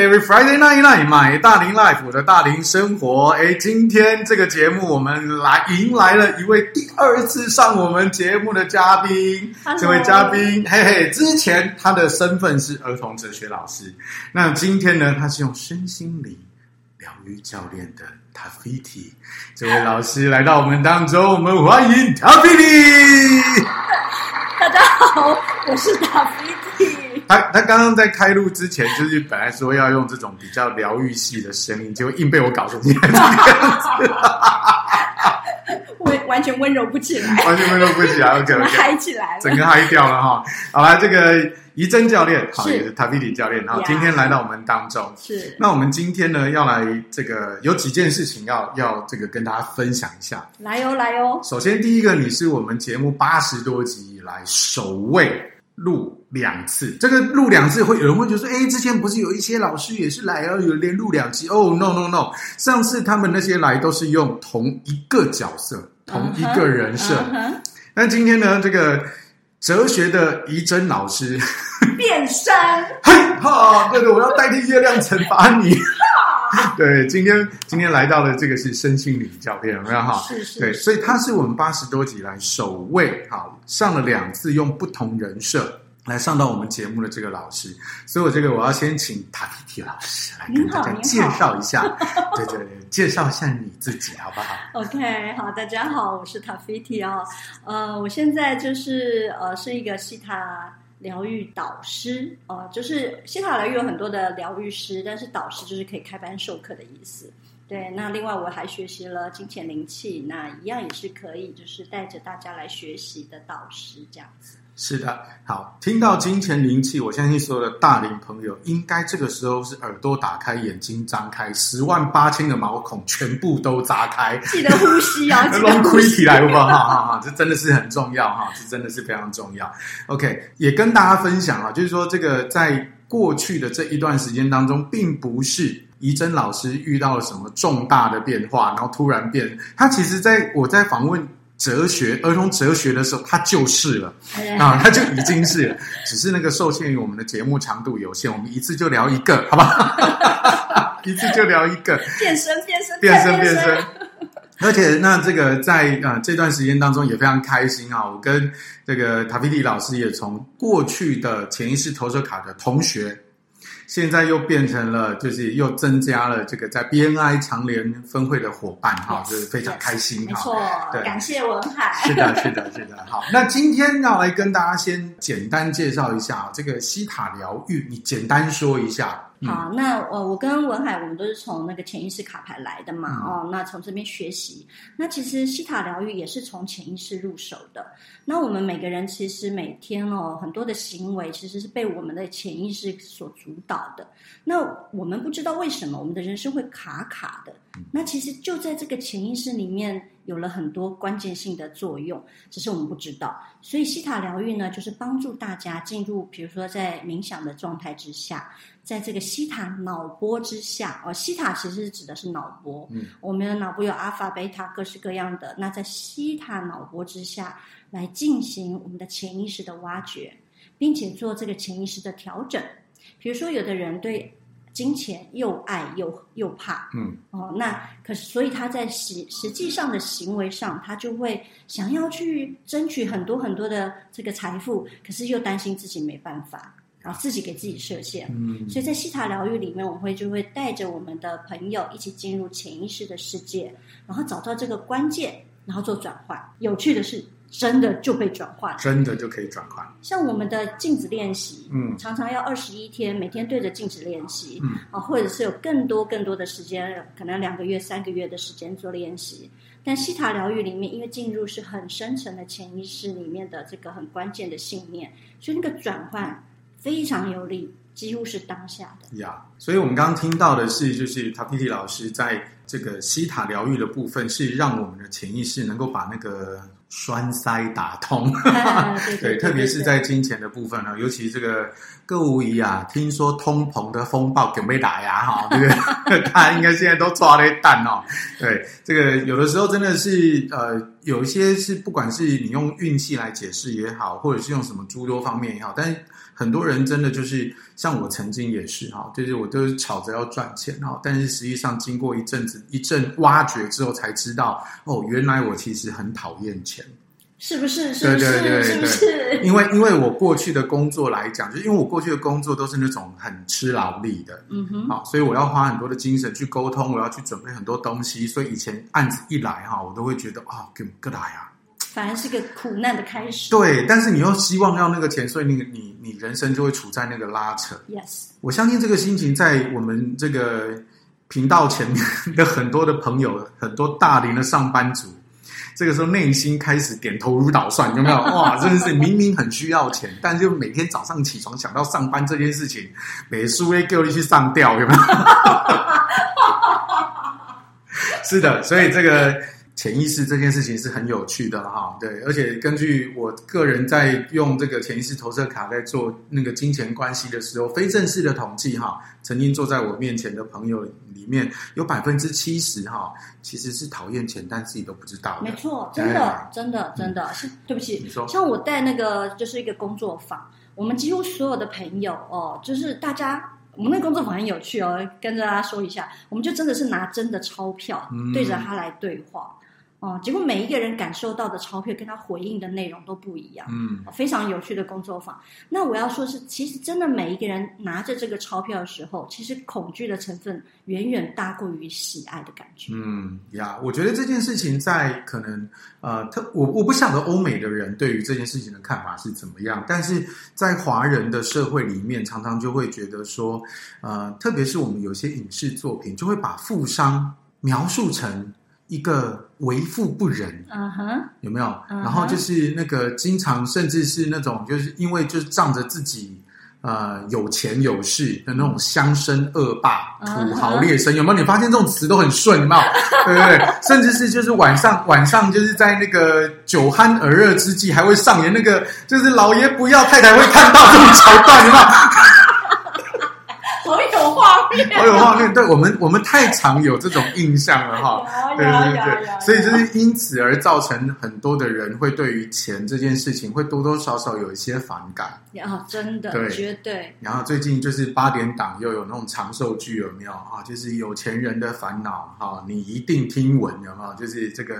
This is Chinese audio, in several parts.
OK，Every Friday night night，买大龄 life，我的大龄生活。哎，今天这个节目我们来迎来了一位第二次上我们节目的嘉宾。Hello. 这位嘉宾，嘿嘿，之前他的身份是儿童哲学老师，那今天呢，他是用身心灵疗愈教练的 Tafiti 这位老师来到我们当中，我们欢迎 Tafiti。大家好，我是 Tafiti。他他刚刚在开录之前，就是本来说要用这种比较疗愈系的声音，结果硬被我搞成这样子，完完全温柔不起来，完全温柔不起来，OK，, okay 嗨起来了，整个嗨掉了哈。好了，这个怡珍教练，好也是 Tafiti 教练，然后今天来到我们当中，是。那我们今天呢，要来这个有几件事情要要这个跟大家分享一下，来哟来哟。首先第一个，你是我们节目八十多集以来首位。录两次，这个录两次会有人会觉得说，哎，之前不是有一些老师也是来哦，有连录两集。哦，no no no，上次他们那些来都是用同一个角色，同一个人设，但今天呢，这个哲学的怡珍老师 变身，嘿哈，对对，我要代替月亮惩罚你。对，今天今天来到的这个是身心灵教练，有没有？哈？是是。对，所以他是我们八十多集来首位哈上了两次用不同人设来上到我们节目的这个老师，所以我这个我要先请 Tafiti 老师来跟大家介绍一下，对对对，介绍一下你自己好不好？OK，好，大家好，我是 Tafiti 哦，呃，我现在就是呃是一个西塔。疗愈导师哦、呃，就是西塔疗愈有很多的疗愈师，但是导师就是可以开班授课的意思。对，那另外我还学习了金钱灵气，那一样也是可以，就是带着大家来学习的导师这样子。是的，好，听到金钱灵气，我相信所有的大龄朋友应该这个时候是耳朵打开，眼睛张开，十万八千个毛孔全部都扎开，记得呼吸啊，龙亏起来好不好？哈哈哈，这真的是很重要哈，这真的是非常重要。OK，也跟大家分享啊，就是说这个在过去的这一段时间当中，并不是怡珍老师遇到了什么重大的变化，然后突然变，他其实在我在访问。哲学儿童哲学的时候，他就是了。啊，他就已经是了，只是那个受限于我们的节目长度有限，我们一次就聊一个，好吧？一次就聊一个，变身变身变身变身，而且那这个在啊、呃、这段时间当中也非常开心啊，我跟这个 Tafiti 老师也从过去的潜意识投射卡的同学。现在又变成了，就是又增加了这个在 BNI 常联分会的伙伴哈，就是非常开心哈。没错，对，感谢文海。是的，是的，是的。好，那今天要来跟大家先简单介绍一下这个西塔疗愈，你简单说一下。好，那我我跟文海，我们都是从那个潜意识卡牌来的嘛，嗯、哦，那从这边学习。那其实西塔疗愈也是从潜意识入手的。那我们每个人其实每天哦，很多的行为其实是被我们的潜意识所主导的。那我们不知道为什么我们的人生会卡卡的。那其实就在这个潜意识里面有了很多关键性的作用，只是我们不知道。所以西塔疗愈呢，就是帮助大家进入，比如说在冥想的状态之下，在这个西塔脑波之下，哦，西塔其实指的是脑波。嗯，我们的脑波有阿尔法、贝塔，各式各样的。那在西塔脑波之下来进行我们的潜意识的挖掘，并且做这个潜意识的调整。比如说，有的人对。金钱又爱又又怕，嗯，哦，那可是所以他在实实际上的行为上，他就会想要去争取很多很多的这个财富，可是又担心自己没办法，然后自己给自己设限，嗯，所以在西塔疗愈里面，我会就会带着我们的朋友一起进入潜意识的世界，然后找到这个关键，然后做转换。有趣的是。真的就被转换，真的就可以转换。像我们的镜子练习，嗯，常常要二十一天，每天对着镜子练习，嗯，啊，或者是有更多更多的时间，可能两个月、三个月的时间做练习。但西塔疗愈里面，因为进入是很深层的潜意识里面的这个很关键的信念，所以那个转换非常有力，几乎是当下的。呀，yeah, 所以我们刚刚听到的是，就是 Tafiti 老师在这个西塔疗愈的部分，是让我们的潜意识能够把那个。栓塞打通，对，特别是在金钱的部分呢，尤其这个各位啊，听说通膨的风暴准备打压哈，这个大家应该现在都抓了一蛋哦。对，这个有的时候真的是呃，有一些是不管是你用运气来解释也好，或者是用什么诸多方面也好，但是很多人真的就是像我曾经也是哈，就是我都是吵着要赚钱哈，但是实际上经过一阵子一阵挖掘之后，才知道哦，原来我其实很讨厌钱。是不是？是不是？对对对对，是不是？因为因为我过去的工作来讲，就是因为我过去的工作都是那种很吃劳力的，嗯哼，好，所以我要花很多的精神去沟通，我要去准备很多东西，所以以前案子一来哈，我都会觉得啊，给个来啊，反而是个苦难的开始。对，但是你又希望要那个钱，所以你你你人生就会处在那个拉扯。Yes，我相信这个心情在我们这个频道前面的很多的朋友，很多大龄的上班族。这个时候内心开始点头如捣蒜，有没有？哇，真的是明明很需要钱，但就每天早上起床想到上班这件事情，每输会叫你去上吊，有没有？是的，所以这个。潜意识这件事情是很有趣的哈，对，而且根据我个人在用这个潜意识投射卡在做那个金钱关系的时候，非正式的统计哈，曾经坐在我面前的朋友里面有百分之七十哈，其实是讨厌钱，但自己都不知道。没错，真的，真的，真的是对不起。你说，像我带那个就是一个工作坊，我们几乎所有的朋友哦，就是大家，我们那个工作坊很有趣哦，跟着大家说一下，我们就真的是拿真的钞票对着他来对话。哦，结果每一个人感受到的钞票跟他回应的内容都不一样，嗯，非常有趣的工作坊。那我要说是，其实真的每一个人拿着这个钞票的时候，其实恐惧的成分远远大过于喜爱的感觉。嗯呀，我觉得这件事情在可能呃，特我我不晓得欧美的人对于这件事情的看法是怎么样，但是在华人的社会里面，常常就会觉得说，呃，特别是我们有些影视作品，就会把富商描述成。一个为富不仁，嗯哼，有没有？然后就是那个经常，甚至是那种，就是因为就是仗着自己呃有钱有势的那种乡绅恶霸、土豪劣绅，有没有？你发现这种词都很顺，有没有？对不对？甚至是就是晚上晚上就是在那个酒酣耳热之际，还会上演那个就是老爷不要太太会看到这种桥段，有没有？好有画面，对我们，我们太常有这种印象了哈。对对对，所以就是因此而造成很多的人会对于钱这件事情会多多少少有一些反感。啊，真的，对，绝对。然后最近就是八点档又有那种长寿剧，有没有啊？就是有钱人的烦恼哈，你一定听闻有没有？就是这个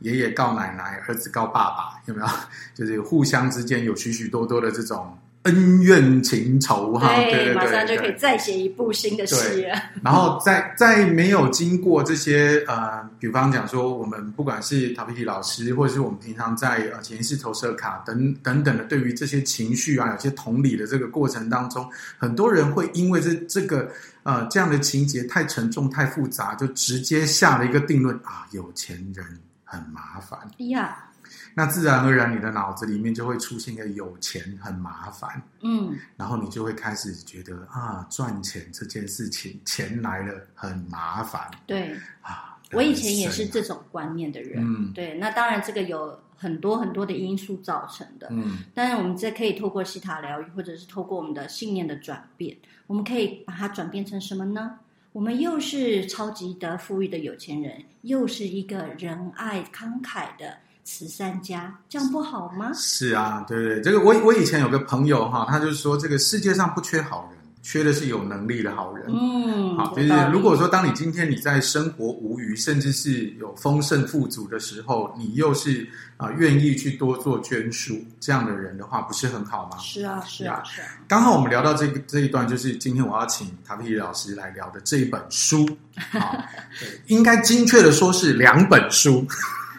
爷爷告奶奶，儿子告爸爸，有没有？就是互相之间有许许多多的这种。恩怨情仇哈，对对对，马上就可以再写一部新的戏了。然后在在没有经过这些呃，比方讲说，我们不管是塔皮提老师，或者是我们平常在呃潜意识投射卡等等等的，对于这些情绪啊，有些同理的这个过程当中，很多人会因为这这个呃这样的情节太沉重、太复杂，就直接下了一个定论啊，有钱人很麻烦。呀。那自然而然，你的脑子里面就会出现一个有钱很麻烦，嗯，然后你就会开始觉得啊，赚钱这件事情，钱来了很麻烦，对啊，我以前也是这种观念的人，嗯，对，那当然这个有很多很多的因素造成的，嗯，当然我们这可以透过西塔疗愈，或者是透过我们的信念的转变，我们可以把它转变成什么呢？我们又是超级的富裕的有钱人，又是一个仁爱慷慨的。慈善家，这样不好吗？是啊，对对，这个我我以前有个朋友哈，他就说这个世界上不缺好人，缺的是有能力的好人。嗯，好，就是如果说当你今天你在生活无余，甚至是有丰盛富足的时候，你又是啊、呃、愿意去多做捐书这样的人的话，不是很好吗？是啊，是啊，是啊。刚好我们聊到这个这一段，就是今天我要请塔皮提老师来聊的这一本书啊，对，应该精确的说是两本书。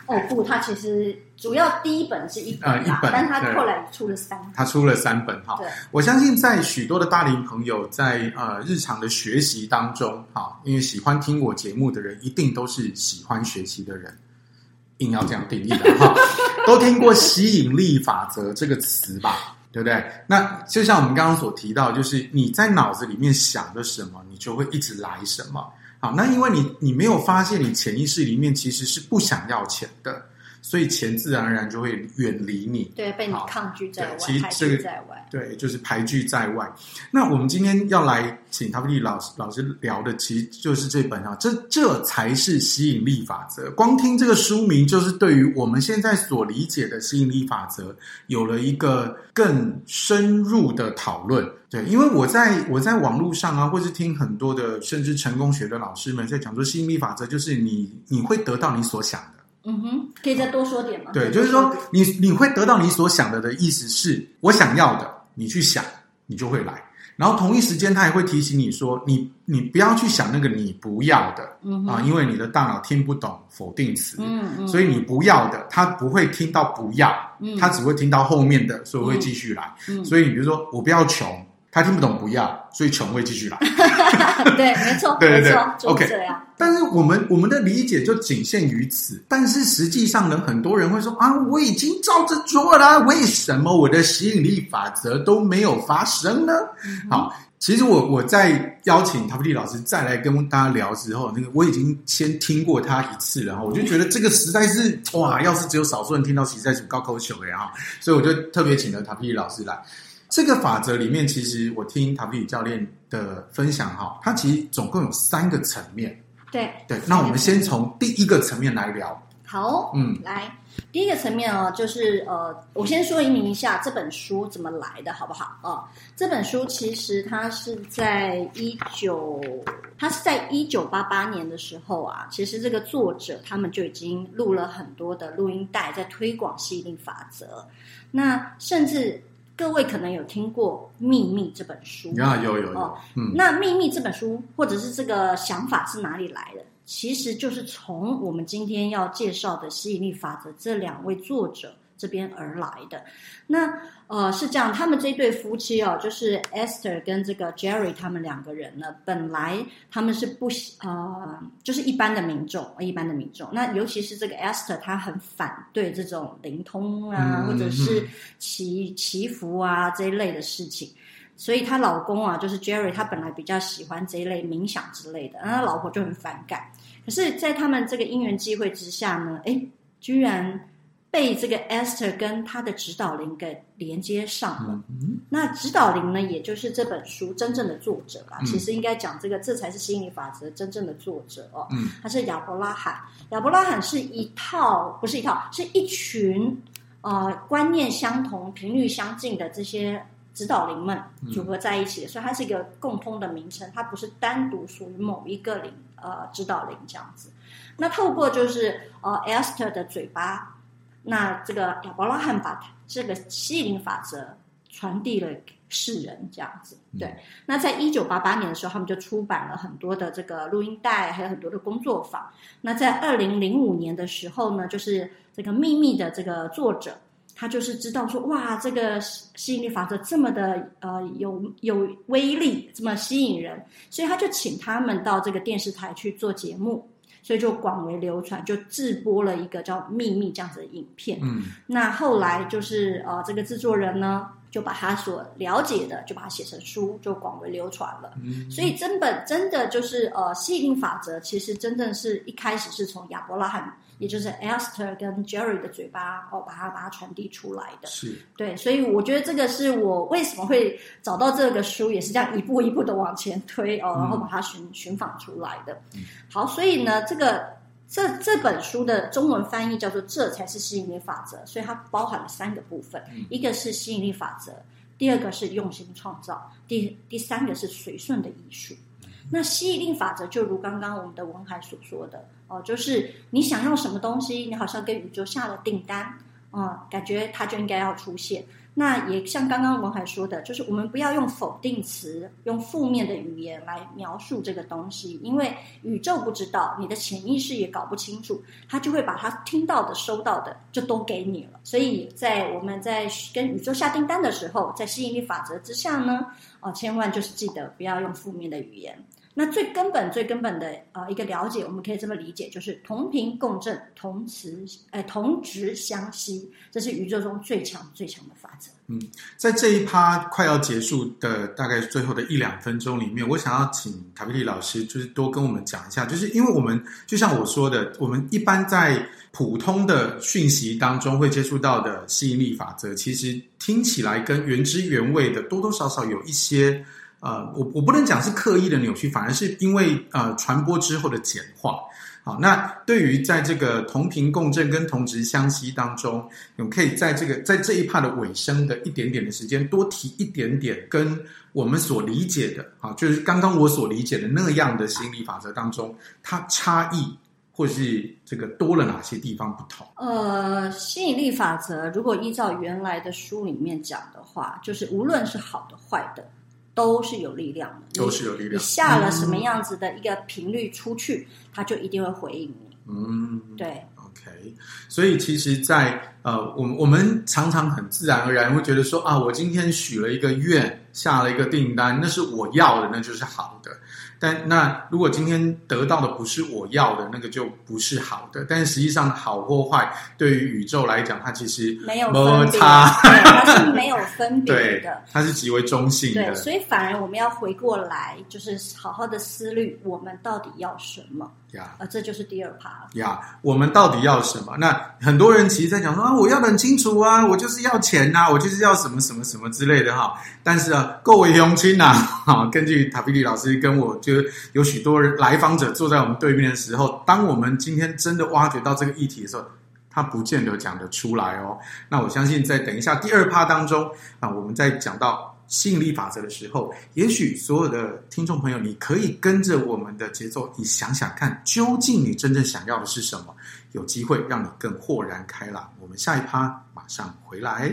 哦不，他其实主要第一本是一本，呃、一本，但他后来出了三本，他出了三本哈。我相信在许多的大龄朋友在呃日常的学习当中，哈，因为喜欢听我节目的人，一定都是喜欢学习的人，硬要这样定义的哈，都听过吸引力法则这个词吧？对不对？那就像我们刚刚所提到，就是你在脑子里面想的什么，你就会一直来什么。好，那因为你你没有发现，你潜意识里面其实是不想要钱的，所以钱自然而然就会远离你，对，被你抗拒在外，其实这个在外，对，就是排拒在外。那我们今天要来请陶碧丽老师老师聊的，其实就是这本啊，这这才是吸引力法则。光听这个书名，就是对于我们现在所理解的吸引力法则，有了一个更深入的讨论。对，因为我在我在网络上啊，或是听很多的甚至成功学的老师们在讲说，吸引力法则就是你你会得到你所想的。嗯哼，可以再多说点吗？对，就是说你你会得到你所想的的意思是我想要的，你去想，你就会来。然后同一时间，他也会提醒你说，你你不要去想那个你不要的，嗯啊，因为你的大脑听不懂否定词，嗯嗯，所以你不要的，他不会听到不要，嗯，他只会听到后面的，所以会继续来。嗯，所以你比如说我不要穷。他听不懂，不要，所以穷会继续来。对，没错，对对对，OK。但是我们我们的理解就仅限于此。但是实际上呢，很多人会说啊，我已经照着做了，为什么我的吸引力法则都没有发生呢？嗯、好，其实我我在邀请陶碧丽老师再来跟大家聊之后，那个我已经先听过他一次了哈，我就觉得这个实在是哇，要是只有少数人听到，实在是高口球的哈，所以我就特别请了陶碧丽老师来。这个法则里面，其实我听陶碧丽教练的分享哈，它其实总共有三个层面。对对，那我们先从第一个层面来聊。好，嗯，来第一个层面哦，就是呃，我先说明一下这本书怎么来的，好不好？哦，这本书其实它是在一九，它是在一九八八年的时候啊，其实这个作者他们就已经录了很多的录音带，在推广吸引力法则。那甚至。各位可能有听过《秘密》这本书啊，有有有。哦、嗯，那《秘密》这本书或者是这个想法是哪里来的？其实就是从我们今天要介绍的吸引力法则这两位作者。这边而来的，那呃是这样，他们这对夫妻哦，就是 Esther 跟这个 Jerry 他们两个人呢，本来他们是不呃，就是一般的民众，一般的民众。那尤其是这个 Esther，她很反对这种灵通啊，或者是祈祈福啊这一类的事情，所以她老公啊，就是 Jerry，他本来比较喜欢这一类冥想之类的，那他老婆就很反感。可是，在他们这个因缘际会之下呢，哎，居然。被这个 Esther 跟他的指导灵给连接上了。嗯、那指导灵呢，也就是这本书真正的作者啦。嗯、其实应该讲这个，这才是吸引力法则真正的作者哦。嗯、他是亚伯拉罕。亚伯拉罕是一套，不是一套，是一群呃观念相同、频率相近的这些指导灵们组合在一起的，嗯、所以它是一个共通的名称，它不是单独属于某一个灵呃指导灵这样子。那透过就是呃 Esther 的嘴巴。那这个亚伯拉罕把这个吸引力法则传递了世人，这样子。对。那在一九八八年的时候，他们就出版了很多的这个录音带，还有很多的工作坊。那在二零零五年的时候呢，就是这个秘密的这个作者，他就是知道说，哇，这个吸引力法则这么的呃有有威力，这么吸引人，所以他就请他们到这个电视台去做节目。所以就广为流传，就制播了一个叫《秘密》这样子的影片。嗯，那后来就是呃，这个制作人呢，就把他所了解的，就把它写成书，就广为流传了。嗯，所以真本真的就是呃，吸引力法则，其实真正是一开始是从亚伯拉罕。也就是 Esther 跟 Jerry 的嘴巴哦，把它把它传递出来的，是对，所以我觉得这个是我为什么会找到这个书，也是这样一步一步的往前推哦，然后把它寻寻访出来的。嗯、好，所以呢，这个这这本书的中文翻译叫做“这才是吸引力法则”，所以它包含了三个部分，嗯、一个是吸引力法则，第二个是用心创造，第第三个是随顺的艺术。那吸引力法则就如刚刚我们的文海所说的哦，就是你想要什么东西，你好像跟宇宙下了订单，啊、嗯，感觉它就应该要出现。那也像刚刚文海说的，就是我们不要用否定词、用负面的语言来描述这个东西，因为宇宙不知道，你的潜意识也搞不清楚，他就会把他听到的、收到的就都给你了。所以在我们在跟宇宙下订单的时候，在吸引力法则之下呢，哦，千万就是记得不要用负面的语言。那最根本、最根本的呃一个了解，我们可以这么理解，就是同频共振、同磁哎同质相吸，这是宇宙中最强、最强的法则。嗯，在这一趴快要结束的大概最后的一两分钟里面，我想要请塔菲利老师就是多跟我们讲一下，就是因为我们就像我说的，我们一般在普通的讯息当中会接触到的吸引力法则，其实听起来跟原汁原味的多多少少有一些。呃，我我不能讲是刻意的扭曲，反而是因为呃传播之后的简化。好，那对于在这个同频共振跟同质相吸当中，我们可以在这个在这一趴的尾声的一点点的时间，多提一点点跟我们所理解的啊，就是刚刚我所理解的那样的吸引力法则当中，它差异或是这个多了哪些地方不同？呃，吸引力法则如果依照原来的书里面讲的话，就是无论是好的坏的。都是有力量的，都是有力量。你下了什么样子的一个频率出去，嗯、它就一定会回应你。嗯，对。OK，所以其实在，在呃，我们我们常常很自然而然会觉得说啊，我今天许了一个愿，下了一个订单，那是我要的，那就是好的。但那如果今天得到的不是我要的，那个就不是好的。但实际上，好或坏对于宇宙来讲，它其实没有分别，它是没有分别的，它是极为中性的。对，所以反而我们要回过来，就是好好的思虑，我们到底要什么。呀，啊，这就是第二趴呀。我们到底要什么？那很多人其实在讲说啊，我要的很清楚啊，我就是要钱呐、啊，我就是要什么什么什么之类的哈。但是啊，各位乡亲呐，哈，根据塔菲利老师跟我，就有许多人来访者坐在我们对面的时候，当我们今天真的挖掘到这个议题的时候，他不见得讲得出来哦。那我相信在等一下第二趴当中啊，我们再讲到。吸引力法则的时候，也许所有的听众朋友，你可以跟着我们的节奏，你想想看，究竟你真正想要的是什么？有机会让你更豁然开朗。我们下一趴马上回来。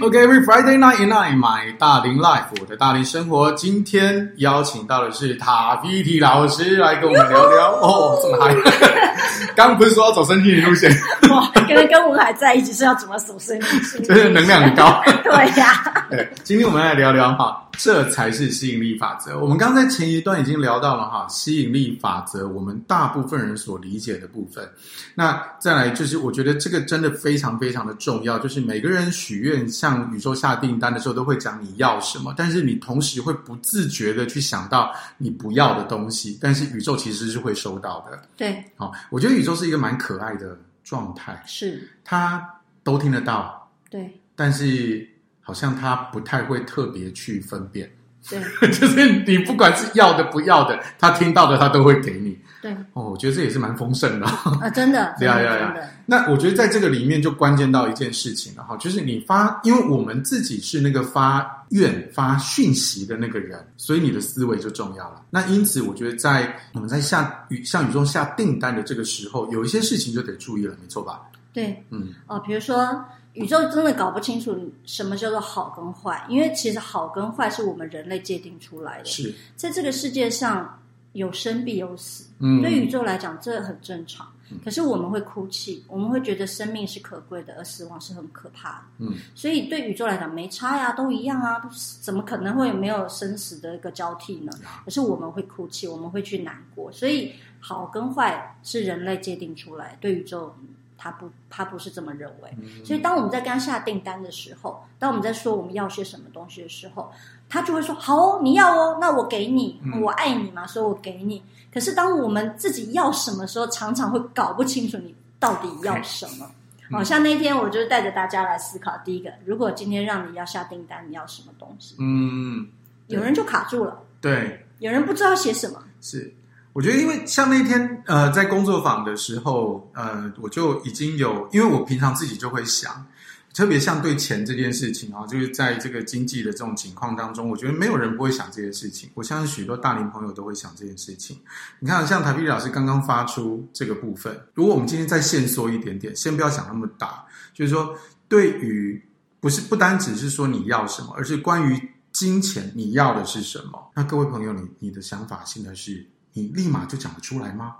Okay, every Friday night in night, my 大龄 life，我的大龄生活。今天邀请到的是塔菲提老师来跟我们聊聊。哦，这么嗨！刚 刚不是说要走身心灵路线？哇，跟跟文海在一起是要怎么走身心？就是能量很高。对呀、啊。对，今天我们来聊聊哈，这才是吸引力法则。我们刚才前一段已经聊到了哈，吸引力法则，我们大部分人所理解的部分。那再来就是。我觉得这个真的非常非常的重要，就是每个人许愿向宇宙下订单的时候，都会讲你要什么，但是你同时会不自觉的去想到你不要的东西，但是宇宙其实是会收到的。对，好，我觉得宇宙是一个蛮可爱的状态，是，他都听得到，对，但是好像他不太会特别去分辨，对，就是你不管是要的不要的，他听到的他都会给你。对哦，我觉得这也是蛮丰盛的 啊，真的，对呀呀呀。那我觉得在这个里面就关键到一件事情了哈，就是你发，因为我们自己是那个发愿发讯息的那个人，所以你的思维就重要了。那因此，我觉得在我们在下宇向宇宙下订单的这个时候，有一些事情就得注意了，没错吧？对，嗯，哦，比如说宇宙真的搞不清楚什么叫做好跟坏，因为其实好跟坏是我们人类界定出来的，是在这个世界上。有生必有死，嗯，对宇宙来讲这很正常。可是我们会哭泣，我们会觉得生命是可贵的，而死亡是很可怕的。嗯，所以对宇宙来讲没差呀，都一样啊，怎么可能会没有生死的一个交替呢？可是我们会哭泣，我们会去难过。所以好跟坏是人类界定出来，对宇宙。他不，他不是这么认为。所以，当我们在刚下订单的时候，当我们在说我们要些什么东西的时候，他就会说：“好哦，你要哦，那我给你，我爱你嘛，所以我给你。”可是，当我们自己要什么时候，常常会搞不清楚你到底要什么。好像那天，我就带着大家来思考：第一个，如果今天让你要下订单，你要什么东西？嗯，有人就卡住了。对，有人不知道写什么。是。我觉得，因为像那天，呃，在工作坊的时候，呃，我就已经有，因为我平常自己就会想，特别像对钱这件事情啊，就是在这个经济的这种情况当中，我觉得没有人不会想这件事情。我相信许多大龄朋友都会想这件事情。你看，像塔菲利老师刚刚发出这个部分，如果我们今天再限缩一点点，先不要想那么大，就是说，对于不是不单只是说你要什么，而是关于金钱你要的是什么？那各位朋友，你你的想法现在是？你立马就讲得出来吗？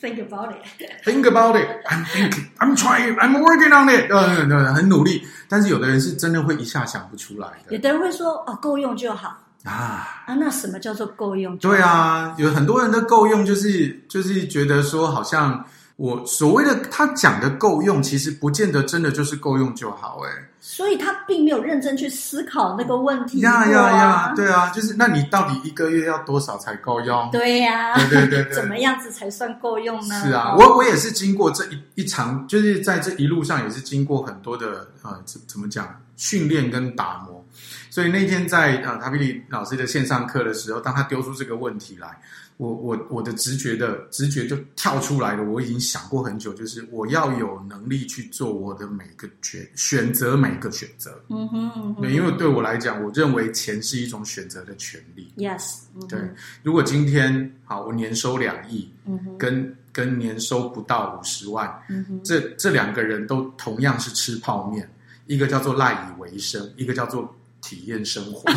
Think about it. Think about it. I'm thinking. I'm trying. I'm working on it. 呃，对，很努力。但是有的人是真的会一下想不出来的。有的人会说：“哦，够用就好。”啊啊，那什么叫做够用？对啊，有很多人的够用就是就是觉得说好像。我所谓的他讲的够用，其实不见得真的就是够用就好，哎，所以他并没有认真去思考那个问题。呀呀呀，对啊，就是那你到底一个月要多少才够用？对呀、啊，对对对对，怎么样子才算够用呢？是啊，我我也是经过这一一场，就是在这一路上也是经过很多的呃，怎怎么讲训练跟打磨，所以那天在呃塔比里老师的线上课的时候，当他丢出这个问题来。我我我的直觉的直觉就跳出来了，我已经想过很久，就是我要有能力去做我的每个选选择，每个选择。嗯哼，嗯哼，对，因为对我来讲，我认为钱是一种选择的权利。Yes，对。如果今天好，我年收两亿，嗯哼，跟跟年收不到五十万，嗯哼，这这两个人都同样是吃泡面，一个叫做赖以为生，一个叫做体验生活。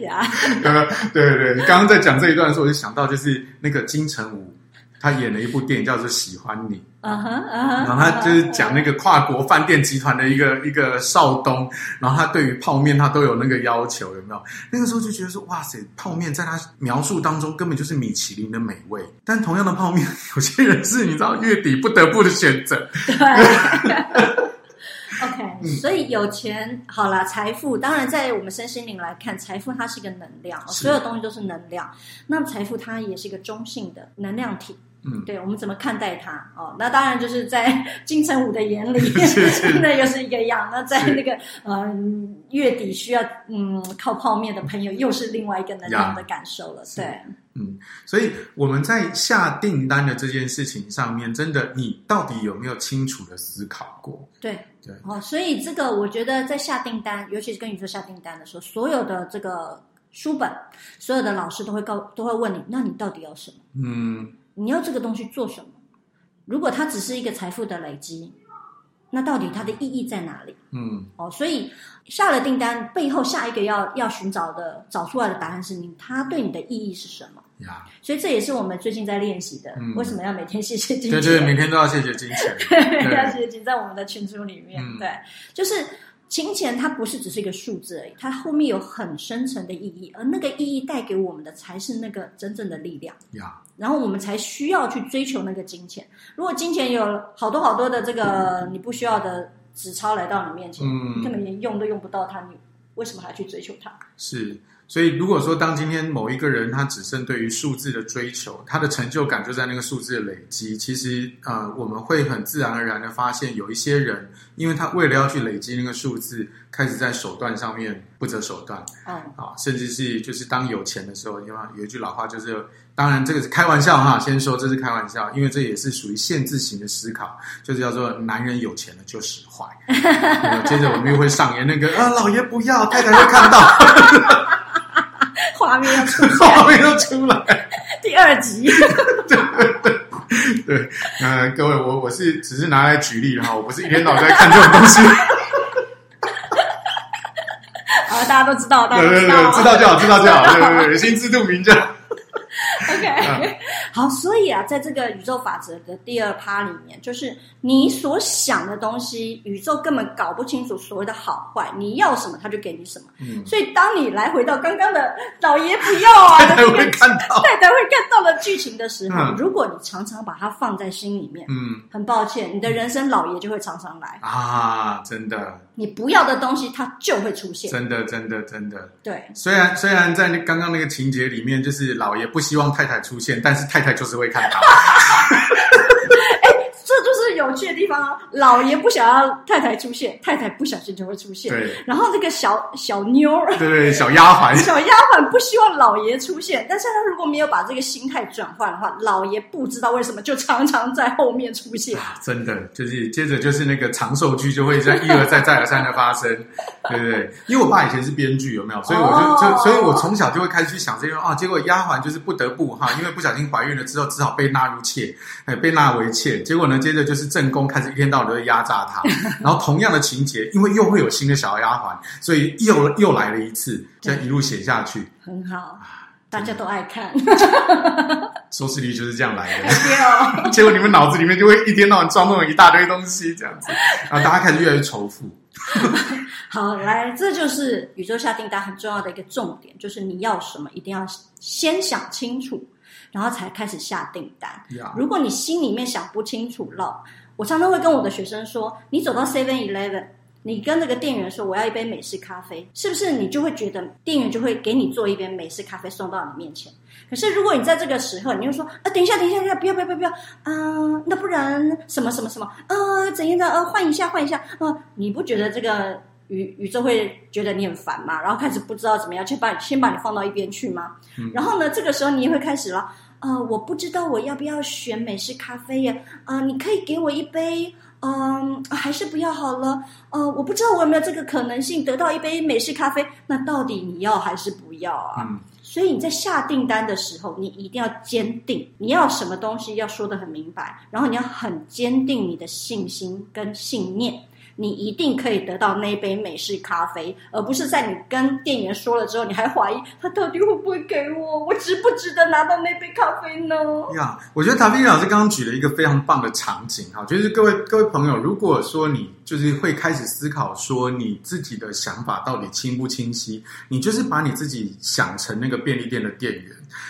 呀，对对对，你刚刚在讲这一段的时候，我就想到就是那个金城武，他演了一部电影叫做《喜欢你》，然后他就是讲那个跨国饭店集团的一个一个少东，然后他对于泡面他都有那个要求，有没有？那个时候就觉得说，哇塞，泡面在他描述当中根本就是米其林的美味，但同样的泡面，有些人是你知道月底不得不的选择。对 OK，所以有钱好了，财富当然在我们身心灵来看，财富它是一个能量，所有东西都是能量。那么财富它也是一个中性的能量体。嗯，对，我们怎么看待它？哦，那当然就是在金城武的眼里，那又是一个样。那在那个嗯、呃、月底需要嗯靠泡面的朋友，又是另外一个能量的感受了。对，嗯，所以我们在下订单的这件事情上面，真的，你到底有没有清楚的思考过？对对，哦，所以这个我觉得在下订单，尤其是跟你说下订单的时候，所有的这个书本，所有的老师都会告，都会问你，那你到底要什么？嗯。你要这个东西做什么？如果它只是一个财富的累积，那到底它的意义在哪里？嗯，哦，所以下了订单背后，下一个要要寻找的、找出来的答案是你，它对你的意义是什么？呀，所以这也是我们最近在练习的。嗯，为什么要每天谢谢金钱？对对，每天都要谢谢金钱，对，要谢谢金钱，在我们的群组里面，嗯、对，就是。金钱它不是只是一个数字而已，它后面有很深层的意义，而那个意义带给我们的才是那个真正的力量。呀，然后我们才需要去追求那个金钱。如果金钱有好多好多的这个你不需要的纸钞来到你面前，嗯，你根本连用都用不到它，你为什么还要去追求它？是。所以，如果说当今天某一个人他只剩对于数字的追求，他的成就感就在那个数字的累积，其实呃，我们会很自然而然的发现，有一些人，因为他为了要去累积那个数字，开始在手段上面不择手段，嗯，啊，甚至是就是当有钱的时候，因为有？一句老话就是，当然这个是开玩笑哈，先说这是开玩笑，因为这也是属于限制型的思考，就是叫做男人有钱了就使坏，接着我们又会上演那个啊，老爷不要，太太会看到。画面要出现，画面要出来，第二集。对对对对，呃，各位，我我是只是拿来举例哈，我不是一天到晚在看这种东西。啊，大家都知道，大家都知道，对对对，知道就好，知道就好，对对对，心知肚明就好。好，所以啊，在这个宇宙法则的第二趴里面，就是你所想的东西，宇宙根本搞不清楚所谓的好坏，你要什么，他就给你什么。嗯，所以当你来回到刚刚的老爷不要啊，太太会看到，太太会看到的剧情的时候，嗯、如果你常常把它放在心里面，嗯，很抱歉，你的人生老爷就会常常来啊，真的。你不要的东西，它就会出现。真的，真的，真的。对，虽然虽然在那刚刚那个情节里面，就是老爷不希望太太出现，但是太太就是会看到。有趣的地方哦，老爷不想要太太出现，太太不小心就会出现。对，然后这个小小妞儿，对对，小丫鬟，小丫鬟不希望老爷出现，但是他如果没有把这个心态转换的话，老爷不知道为什么就常常在后面出现。啊，真的，就是接着就是那个长寿剧就会在一而再再而三的发生，对不对？因为我爸以前是编剧，有没有？所以我就、哦、就，所以我从小就会开始去想这个啊。结果丫鬟就是不得不哈，因为不小心怀孕了之后，只好被纳入妾，哎，被纳为妾。结果呢，接着就是。正宫开始一天到晚都在压榨他，然后同样的情节，因为又会有新的小丫鬟，所以又又来了一次，再一路写下去，很好。大家都爱看，收视率就是这样来的。哦、结果你们脑子里面就会一天到晚装那种一大堆东西，这样子，然后大家开始越来越仇富。好，来，这就是宇宙下订单很重要的一个重点，就是你要什么，一定要先想清楚，然后才开始下订单。如果你心里面想不清楚了，我常常会跟我的学生说，你走到 Seven Eleven。你跟那个店员说，我要一杯美式咖啡，是不是你就会觉得店员就会给你做一杯美式咖啡送到你面前？可是如果你在这个时候，你就说啊，等一下，等一下，等一下，不要，不要，不要，不要，啊，那不然什么什么什么，呃，怎样的，呃，换一下，换一下，呃，你不觉得这个宇宇宙会觉得你很烦吗？然后开始不知道怎么样，去把你先把你放到一边去吗？嗯、然后呢，这个时候你也会开始了，呃，我不知道我要不要选美式咖啡耶，啊、呃，你可以给我一杯。嗯，还是不要好了。呃，我不知道我有没有这个可能性得到一杯美式咖啡。那到底你要还是不要啊？嗯，所以你在下订单的时候，你一定要坚定，你要什么东西要说得很明白，然后你要很坚定你的信心跟信念。你一定可以得到那杯美式咖啡，而不是在你跟店员说了之后，你还怀疑他到底会不会给我，我值不值得拿到那杯咖啡呢？呀我觉得塔菲老师刚刚举了一个非常棒的场景哈，就是各位各位朋友，如果说你就是会开始思考说你自己的想法到底清不清晰，你就是把你自己想成那个便利店的店员，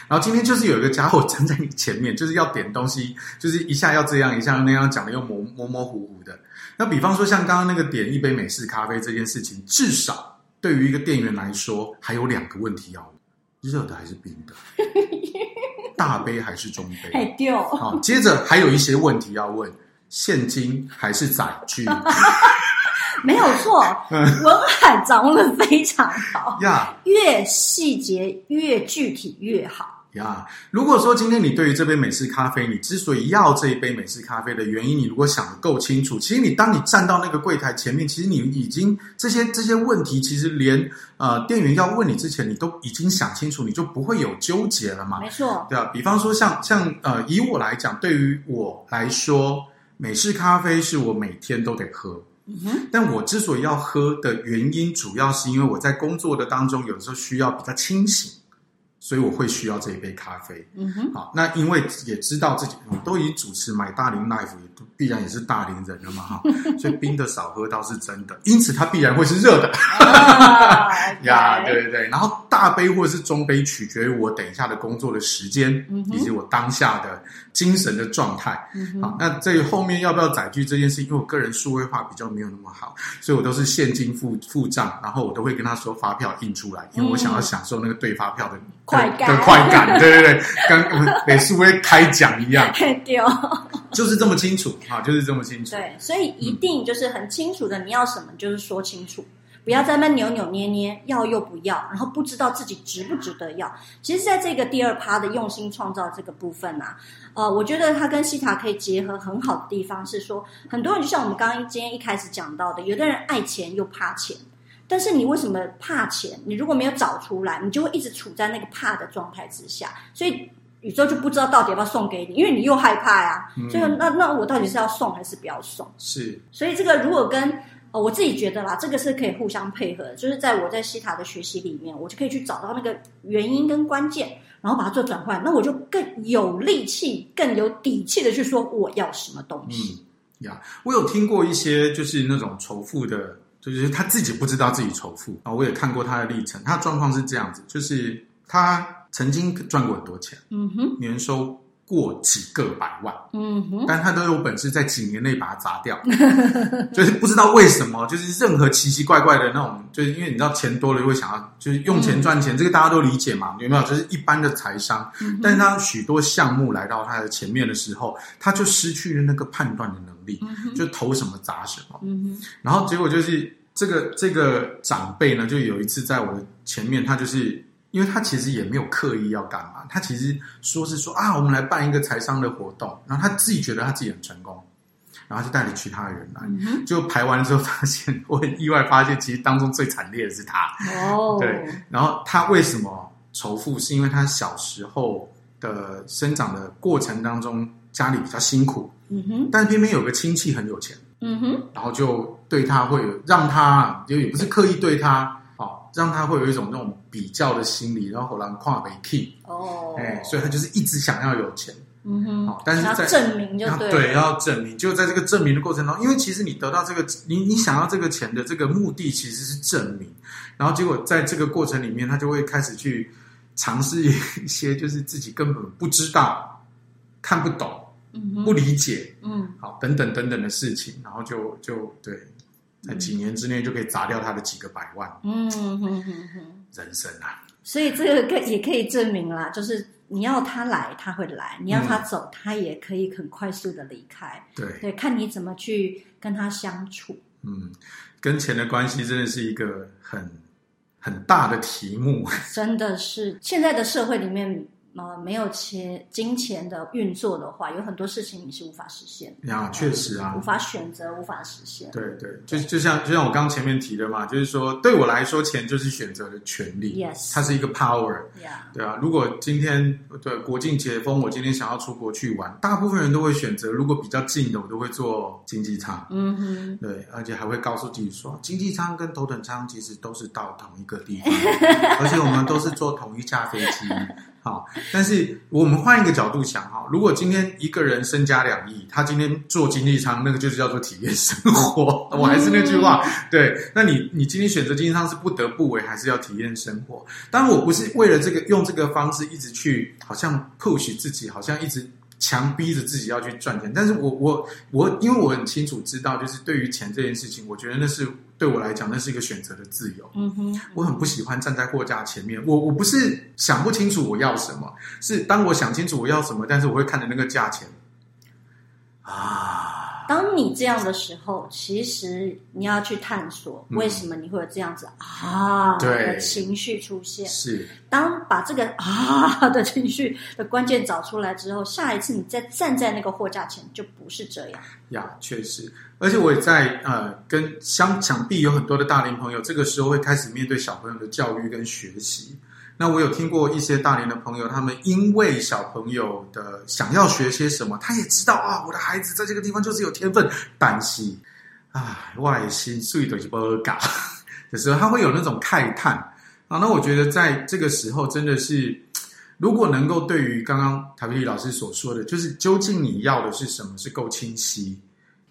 然后今天就是有一个家伙站在你前面，就是要点东西，就是一下要这样，一下那样，讲的又模模模糊糊的。那比方说，像刚刚那个点一杯美式咖啡这件事情，至少对于一个店员来说，还有两个问题要问：热的还是冰的？大杯还是中杯？哎丢！好，接着还有一些问题要问：现金还是载具？没有错，文海掌握的非常好呀，越细节越具体越好。呀，yeah, 如果说今天你对于这杯美式咖啡，你之所以要这一杯美式咖啡的原因，你如果想得够清楚，其实你当你站到那个柜台前面，其实你已经这些这些问题，其实连呃店员要问你之前，你都已经想清楚，你就不会有纠结了嘛。没错，对啊。比方说像像呃以我来讲，对于我来说，美式咖啡是我每天都得喝。但我之所以要喝的原因，主要是因为我在工作的当中，有时候需要比较清醒。所以我会需要这一杯咖啡。嗯哼，好，那因为也知道自己都已经主持买大龄 life，也必然也是大龄人了嘛，哈，所以冰的少喝倒是真的，因此它必然会是热的。呀，对对对，然后大杯或者是中杯取决于我等一下的工作的时间，以及我当下的精神的状态。好，那这后面要不要载具这件事，因为我个人数位化比较没有那么好，所以我都是现金付付账，然后我都会跟他说发票印出来，因为我想要享受那个对发票的。快感的快感，对对对，跟美术会开奖一样，对，就是这么清楚啊，就是这么清楚。对，所以一定就是很清楚的，你要什么就是说清楚，不要在那扭扭捏捏，要又不要，然后不知道自己值不值得要。其实，在这个第二趴的用心创造这个部分啊，呃，我觉得它跟西塔可以结合很好的地方是说，很多人就像我们刚刚今天一开始讲到的，有的人爱钱又怕钱。但是你为什么怕钱？你如果没有找出来，你就会一直处在那个怕的状态之下，所以宇宙就不知道到底要不要送给你，因为你又害怕呀、啊。嗯、所以那那我到底是要送还是不要送？是。所以这个如果跟呃我自己觉得啦，这个是可以互相配合的，就是在我在西塔的学习里面，我就可以去找到那个原因跟关键，然后把它做转换，那我就更有力气、更有底气的去说我要什么东西。嗯，呀，我有听过一些就是那种仇富的。就是他自己不知道自己仇富啊，我也看过他的历程。他的状况是这样子，就是他曾经赚过很多钱，嗯哼，年收过几个百万，嗯哼，但他都有本事在几年内把它砸掉，就是不知道为什么，就是任何奇奇怪怪的那种，就是因为你知道钱多了就会想要就是用钱赚钱，嗯、这个大家都理解嘛，有没有？就是一般的财商，嗯、但是他许多项目来到他的前面的时候，他就失去了那个判断的能力，嗯、哼就投什么砸什么，然后结果就是。这个这个长辈呢，就有一次在我的前面，他就是因为他其实也没有刻意要干嘛，他其实说是说啊，我们来办一个财商的活动，然后他自己觉得他自己很成功，然后就带了其他人来，嗯、就排完之后发现，我很意外发现，其实当中最惨烈的是他哦，对，然后他为什么仇富？是因为他小时候的生长的过程当中，家里比较辛苦，嗯哼，但是偏偏有个亲戚很有钱。嗯哼，然后就对他会有让他，就也不是刻意对他，哦，让他会有一种那种比较的心理，然后后来跨为 key 哦，哎，所以他就是一直想要有钱。嗯哼，好，但是在证明就对，对，要证明，就在这个证明的过程中，因为其实你得到这个，你你想要这个钱的这个目的其实是证明，然后结果在这个过程里面，他就会开始去尝试一些就是自己根本不知道、看不懂、嗯、不理解，嗯，好，等等等等的事情，然后就就对，在几年之内就可以砸掉他的几个百万，嗯哼哼哼，人生啊，所以这个可也可以证明啦，就是。你要他来，他会来；你要他走，嗯、他也可以很快速的离开。对对，看你怎么去跟他相处。嗯，跟钱的关系真的是一个很很大的题目。真的是现在的社会里面。呃，没有钱金钱的运作的话，有很多事情你是无法实现的。呀，确实啊，无法选择，无法实现。对对，就就像就像我刚刚前面提的嘛，就是说对我来说，钱就是选择的权利。Yes，它是一个 power。Yeah，对啊，如果今天对国境解封，我今天想要出国去玩，大部分人都会选择，如果比较近的，我都会坐经济舱。嗯哼，对，而且还会告诉自己说，经济舱跟头等舱其实都是到同一个地方，而且我们都是坐同一架飞机。好，但是我们换一个角度想哈，如果今天一个人身家两亿，他今天做经济舱，那个就是叫做体验生活。我还是那句话，对，那你你今天选择经济舱是不得不为，还是要体验生活？当然，我不是为了这个用这个方式一直去，好像 push 自己，好像一直。强逼着自己要去赚钱，但是我我我，因为我很清楚知道，就是对于钱这件事情，我觉得那是对我来讲，那是一个选择的自由。嗯哼，我很不喜欢站在货架前面，我我不是想不清楚我要什么，是当我想清楚我要什么，但是我会看着那个价钱啊。当你这样的时候，其实你要去探索为什么你会有这样子、嗯、啊的情绪出现。是，当把这个 啊的情绪的关键找出来之后，下一次你再站在那个货架前，就不是这样。呀，确实，而且我也在呃跟想想必有很多的大龄朋友，这个时候会开始面对小朋友的教育跟学习。那我有听过一些大连的朋友，他们因为小朋友的想要学些什么，他也知道啊，我的孩子在这个地方就是有天分，但是啊，外心碎的一波嘎的时候，他会有那种慨叹啊。那我觉得在这个时候，真的是如果能够对于刚刚塔皮利老师所说的，就是究竟你要的是什么，是够清晰。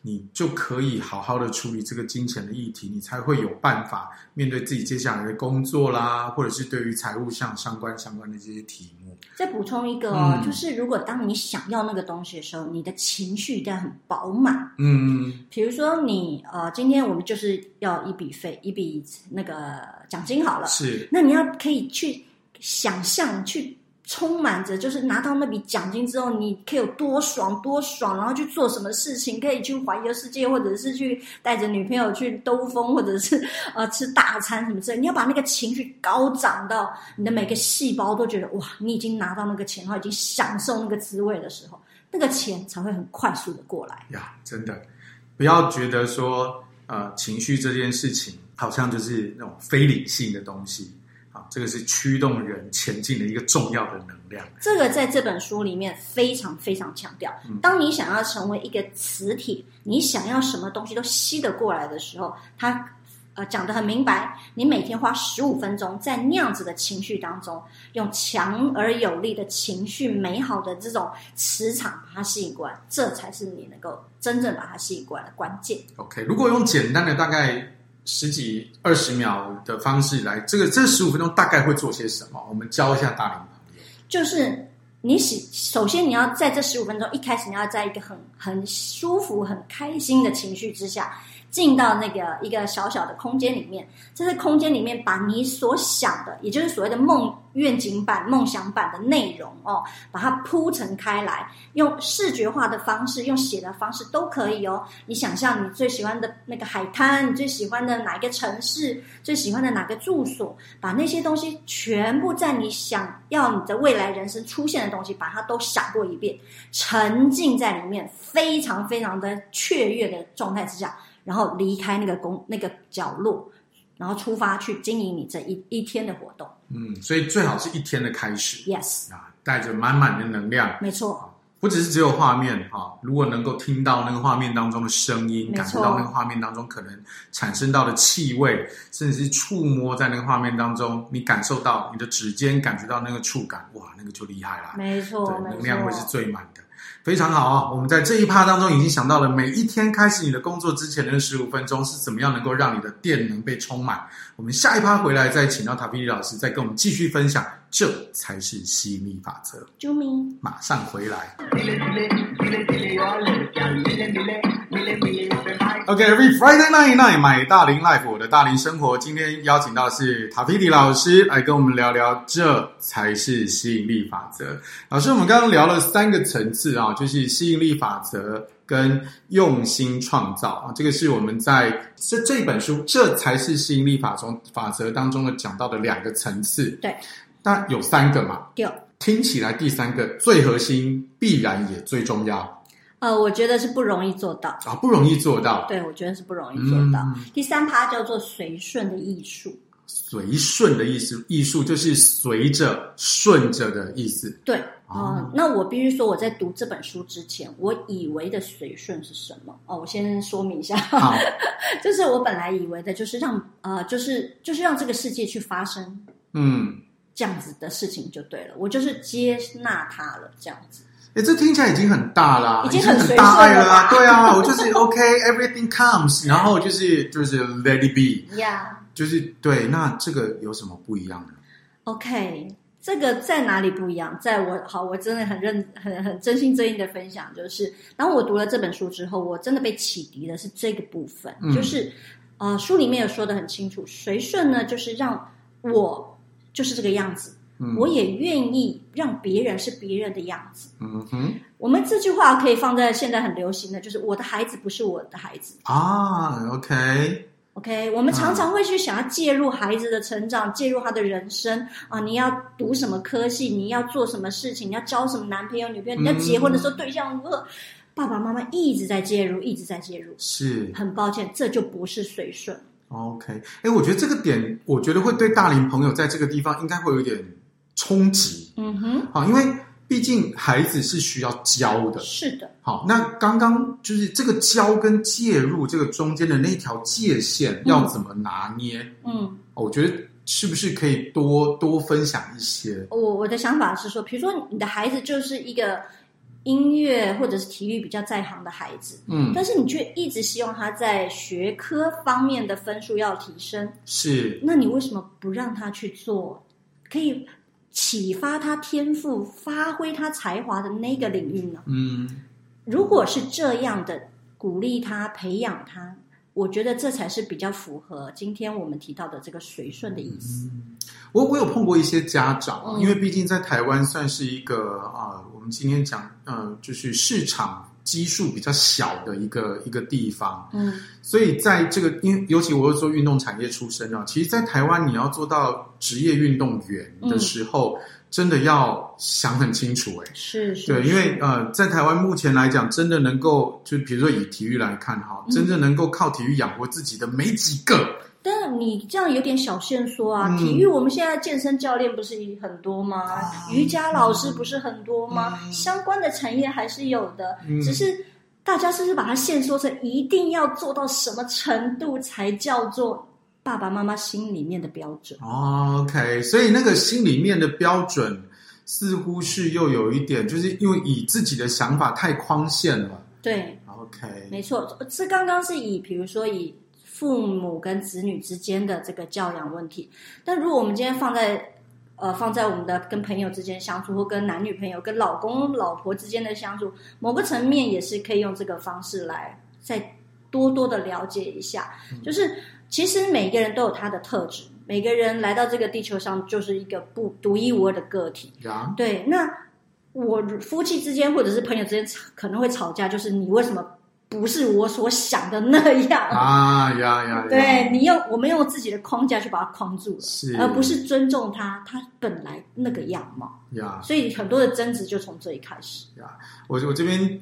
你就可以好好的处理这个金钱的议题，你才会有办法面对自己接下来的工作啦，或者是对于财务上相关相关的这些题目。再补充一个哦，嗯、就是如果当你想要那个东西的时候，你的情绪一定要很饱满。嗯，比如说你呃，今天我们就是要一笔费，一笔那个奖金好了，是，那你要可以去想象去。充满着，就是拿到那笔奖金之后，你可以有多爽多爽，然后去做什么事情，可以去环游世界，或者是去带着女朋友去兜风，或者是呃吃大餐什么之类。你要把那个情绪高涨到你的每个细胞都觉得哇，你已经拿到那个钱，然后已经享受那个滋味的时候，那个钱才会很快速的过来呀。真的，不要觉得说呃情绪这件事情好像就是那种非理性的东西。这个是驱动人前进的一个重要的能量。这个在这本书里面非常非常强调。当你想要成为一个磁体，你想要什么东西都吸得过来的时候，它。呃，讲得很明白。你每天花十五分钟在那样子的情绪当中，用强而有力的情绪、美好的这种磁场把它吸引过来，这才是你能够真正把它吸引过来的关键。OK，如果用简单的大概十几二十秒的方式来，这个这十五分钟大概会做些什么？我们教一下大龄朋友。就是你喜，首先你要在这十五分钟一开始，你要在一个很很舒服、很开心的情绪之下。进到那个一个小小的空间里面，在这空间里面，把你所想的，也就是所谓的梦愿景版、梦想版的内容哦，把它铺陈开来，用视觉化的方式，用写的方式都可以哦。你想象你最喜欢的那个海滩，你最喜欢的哪一个城市，最喜欢的哪个住所，把那些东西全部在你想要你的未来人生出现的东西，把它都想过一遍，沉浸在里面，非常非常的雀跃的状态之下。然后离开那个工那个角落，然后出发去经营你这一一天的活动。嗯，所以最好是一天的开始。Yes 啊，带着满满的能量。没错。不只是只有画面哈，如果能够听到那个画面当中的声音，感受到那个画面当中可能产生到的气味，甚至是触摸在那个画面当中，你感受到你的指尖感觉到那个触感，哇，那个就厉害了。没错，对，能量会是最满的。非常好啊！我们在这一趴当中已经想到了，每一天开始你的工作之前的十五分钟是怎么样能够让你的电能被充满。我们下一趴回来再请到塔皮利老师，再跟我们继续分享，这才是吸引力法则。救命，马上回来。OK，every、okay, Friday night night，买大龄 life，我的大龄生活。今天邀请到的是塔皮迪老师来跟我们聊聊，这才是吸引力法则。老师，我们刚刚聊了三个层次啊，就是吸引力法则跟用心创造啊，这个是我们在这这本书《这才是吸引力法中》法则当中的讲到的两个层次。对，那有三个嘛？有。听起来第三个最核心，必然也最重要。呃，我觉得是不容易做到啊，不容易做到。对，我觉得是不容易做到。嗯、第三趴叫做随顺的艺术，随顺的意思，艺术就是随着、顺着的意思。对，哦、呃，那我必须说，我在读这本书之前，我以为的随顺是什么？哦，我先说明一下，好，就是我本来以为的就是让呃，就是就是让这个世界去发生，嗯，这样子的事情就对了，我就是接纳它了，这样子。哎，这听起来已经很大啦，已经很，很大爱了啊！对啊，我就是 OK，everything comes，然后就是就是 let it be，Yeah，就是对。那这个有什么不一样呢？OK，这个在哪里不一样？在我好，我真的很认很很真心真意的分享，就是当我读了这本书之后，我真的被启迪的是这个部分，嗯、就是呃，书里面有说的很清楚，随顺呢，就是让我就是这个样子。嗯、我也愿意让别人是别人的样子。嗯哼，我们这句话可以放在现在很流行的，就是我的孩子不是我的孩子啊。OK，OK，、okay? okay, 我们常常会去想要介入孩子的成长，啊、介入他的人生啊。你要读什么科系？你要做什么事情？你要交什么男朋友、女朋友？你要结婚的时候对象如何？嗯、爸爸妈妈一直在介入，一直在介入。是，很抱歉，这就不是随顺。OK，哎，我觉得这个点，我觉得会对大龄朋友在这个地方应该会有点。冲击，嗯哼，好，因为毕竟孩子是需要教的，是的，好，那刚刚就是这个教跟介入这个中间的那条界限要怎么拿捏？嗯，我觉得是不是可以多多分享一些？我我的想法是说，比如说你的孩子就是一个音乐或者是体育比较在行的孩子，嗯，但是你却一直希望他在学科方面的分数要提升，是，那你为什么不让他去做？可以。启发他天赋、发挥他才华的那个领域呢？嗯，如果是这样的鼓励他、培养他，我觉得这才是比较符合今天我们提到的这个随顺的意思。嗯、我我有碰过一些家长，嗯、因为毕竟在台湾算是一个啊，我们今天讲，嗯、呃，就是市场。基数比较小的一个一个地方，嗯，所以在这个因尤其我是做运动产业出身啊，其实，在台湾你要做到职业运动员的时候，嗯、真的要想很清楚、欸，哎，是是，对，因为呃，在台湾目前来讲，真的能够就比如说以体育来看哈，嗯、真正能够靠体育养活自己的没几个。但你这样有点小限缩啊！嗯、体育我们现在健身教练不是很多吗？嗯、瑜伽老师不是很多吗？嗯、相关的产业还是有的，嗯、只是大家是不是把它限缩成一定要做到什么程度才叫做爸爸妈妈心里面的标准？哦，OK，所以那个心里面的标准似乎是又有一点，就是因为以自己的想法太框限了。对，OK，没错，这刚刚是以比如说以。父母跟子女之间的这个教养问题，但如果我们今天放在呃放在我们的跟朋友之间相处，或跟男女朋友、跟老公老婆之间的相处，某个层面也是可以用这个方式来再多多的了解一下。嗯、就是其实每个人都有他的特质，每个人来到这个地球上就是一个不独一无二的个体。啊、对，那我夫妻之间或者是朋友之间可能会吵架，就是你为什么？不是我所想的那样啊呀呀！对，你用我们用自己的框架去把它框住了，是而不是尊重他他本来那个样貌呀。所以很多的争执就从这里开始呀。我我这边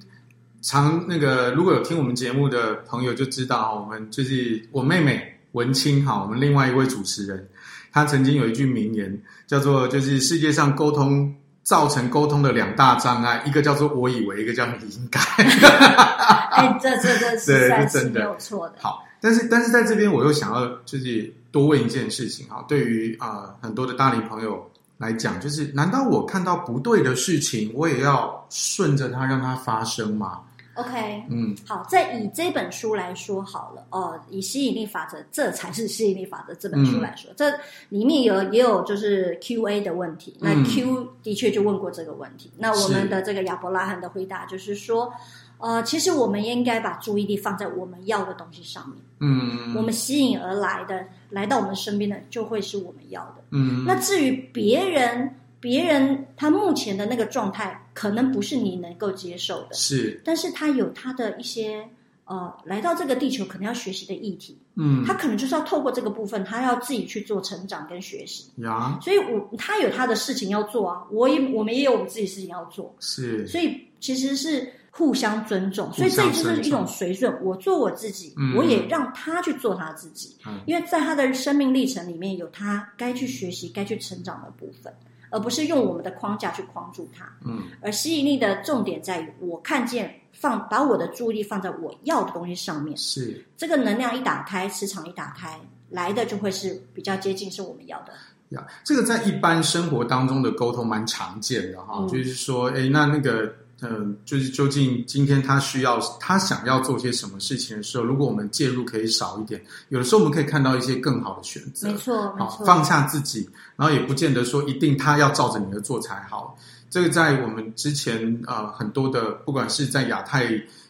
常那个如果有听我们节目的朋友就知道，我们就是我妹妹文清哈，我们另外一位主持人，她曾经有一句名言叫做“就是世界上沟通造成沟通的两大障碍，一个叫做我以为，一个叫你应该。哎，这这这实在是没有错的。好，但是但是在这边我又想要就是多问一件事情啊，对于啊、呃、很多的大龄朋友来讲，就是难道我看到不对的事情，我也要顺着它让它发生吗？OK，嗯，好，再以这本书来说好了哦，以吸引力法则，这才是吸引力法则这本书来说，嗯、这里面有也有就是 Q&A 的问题，那 Q 的确就问过这个问题，嗯、那我们的这个亚伯拉罕的回答就是说，呃，其实我们应该把注意力放在我们要的东西上面，嗯，我们吸引而来的，来到我们身边的就会是我们要的，嗯，那至于别人。别人他目前的那个状态，可能不是你能够接受的，是，但是他有他的一些呃，来到这个地球可能要学习的议题，嗯，他可能就是要透过这个部分，他要自己去做成长跟学习。呀，所以我他有他的事情要做啊，我也我们也有我们自己事情要做，是，所以其实是互相尊重，所以这就是一种随顺，我做我自己，嗯，我也让他去做他自己，嗯，因为在他的生命历程里面有他该去学习、该去成长的部分。而不是用我们的框架去框住它，嗯，而吸引力的重点在于，我看见放把我的注意力放在我要的东西上面，是这个能量一打开，磁场一打开，来的就会是比较接近是我们要的。呀，这个在一般生活当中的沟通蛮常见的哈，嗯，就是说，哎，那那个。嗯，就是究竟今天他需要他想要做些什么事情的时候，如果我们介入可以少一点，有的时候我们可以看到一些更好的选择。没错，好，放下自己，然后也不见得说一定他要照着你的做才好。这个在我们之前呃很多的，不管是在亚太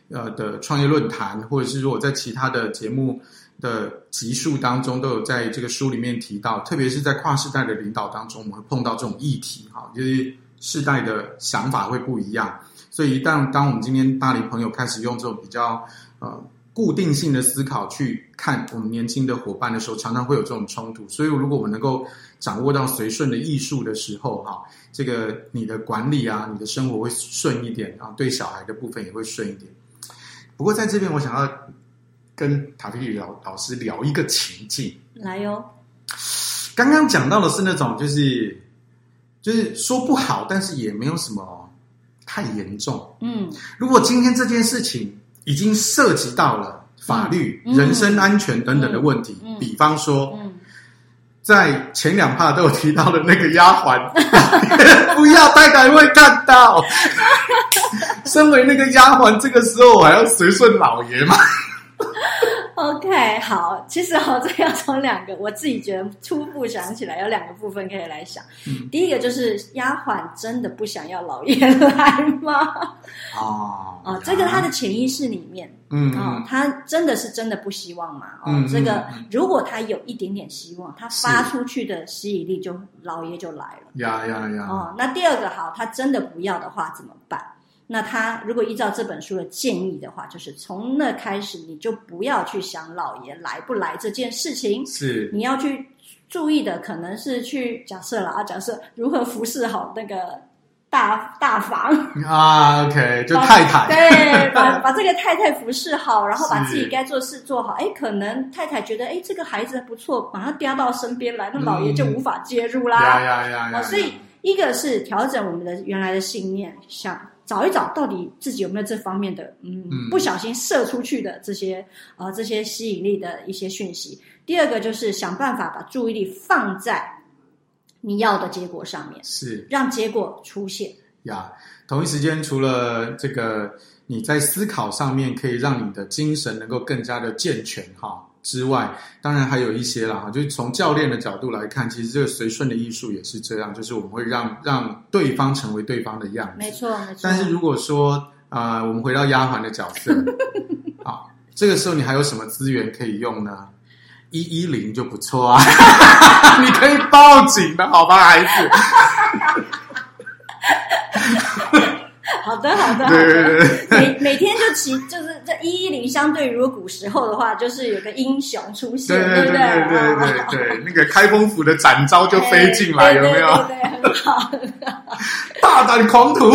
呃的创业论坛，或者是如果在其他的节目的集数当中，都有在这个书里面提到，特别是在跨世代的领导当中，我们会碰到这种议题哈，就是世代的想法会不一样。所以，一旦当我们今天大龄朋友开始用这种比较呃固定性的思考去看我们年轻的伙伴的时候，常常会有这种冲突。所以，如果我们能够掌握到随顺的艺术的时候，哈，这个你的管理啊，你的生活会顺一点啊，对小孩的部分也会顺一点。不过，在这边我想要跟塔菲老老师聊一个情境，来哟、哦。刚刚讲到的是那种，就是就是说不好，但是也没有什么。太严重。嗯，如果今天这件事情已经涉及到了法律、嗯、人身安全等等的问题，嗯嗯、比方说，嗯、在前两趴都有提到的那个丫鬟，不要太太会看到。身为那个丫鬟，这个时候我还要随顺老爷吗？OK，好，其实好，这要从两个，我自己觉得初步想起来有两个部分可以来想。嗯、第一个就是丫鬟真的不想要老爷来吗？哦，哦，这个他的潜意识里面，嗯，哦，他真的是真的不希望嘛？哦，嗯、这个如果他有一点点希望，他发出去的吸引力就老爷就来了。呀呀呀！哦，那第二个好，他真的不要的话怎么办？那他如果依照这本书的建议的话，就是从那开始你就不要去想老爷来不来这件事情，是你要去注意的，可能是去假设了啊，假设如何服侍好那个大大房 啊，OK，就太太对，把把这个太太服侍好，然后把自己该做事做好。哎，可能太太觉得哎这个孩子不错，把他调到身边来，那老爷就无法介入啦。呀呀呀呀！所以一个是调整我们的原来的信念，想。找一找，到底自己有没有这方面的，嗯，嗯不小心射出去的这些啊、呃，这些吸引力的一些讯息。第二个就是想办法把注意力放在你要的结果上面，是让结果出现。呀，同一时间，除了这个你在思考上面可以让你的精神能够更加的健全，哈。之外，当然还有一些啦，哈，就是从教练的角度来看，其实这个随顺的艺术也是这样，就是我们会让让对方成为对方的样子。没错，没错。但是如果说啊、呃，我们回到丫鬟的角色，好，这个时候你还有什么资源可以用呢？一一零就不错啊，你可以报警的，好吧，孩子。好的，好的，好的。每每天就骑，就是这一一零，相对于如果古时候的话，就是有个英雄出现，对不对？对对对对，那个开封府的展昭就飞进来，有没有？对，很好，大胆狂徒。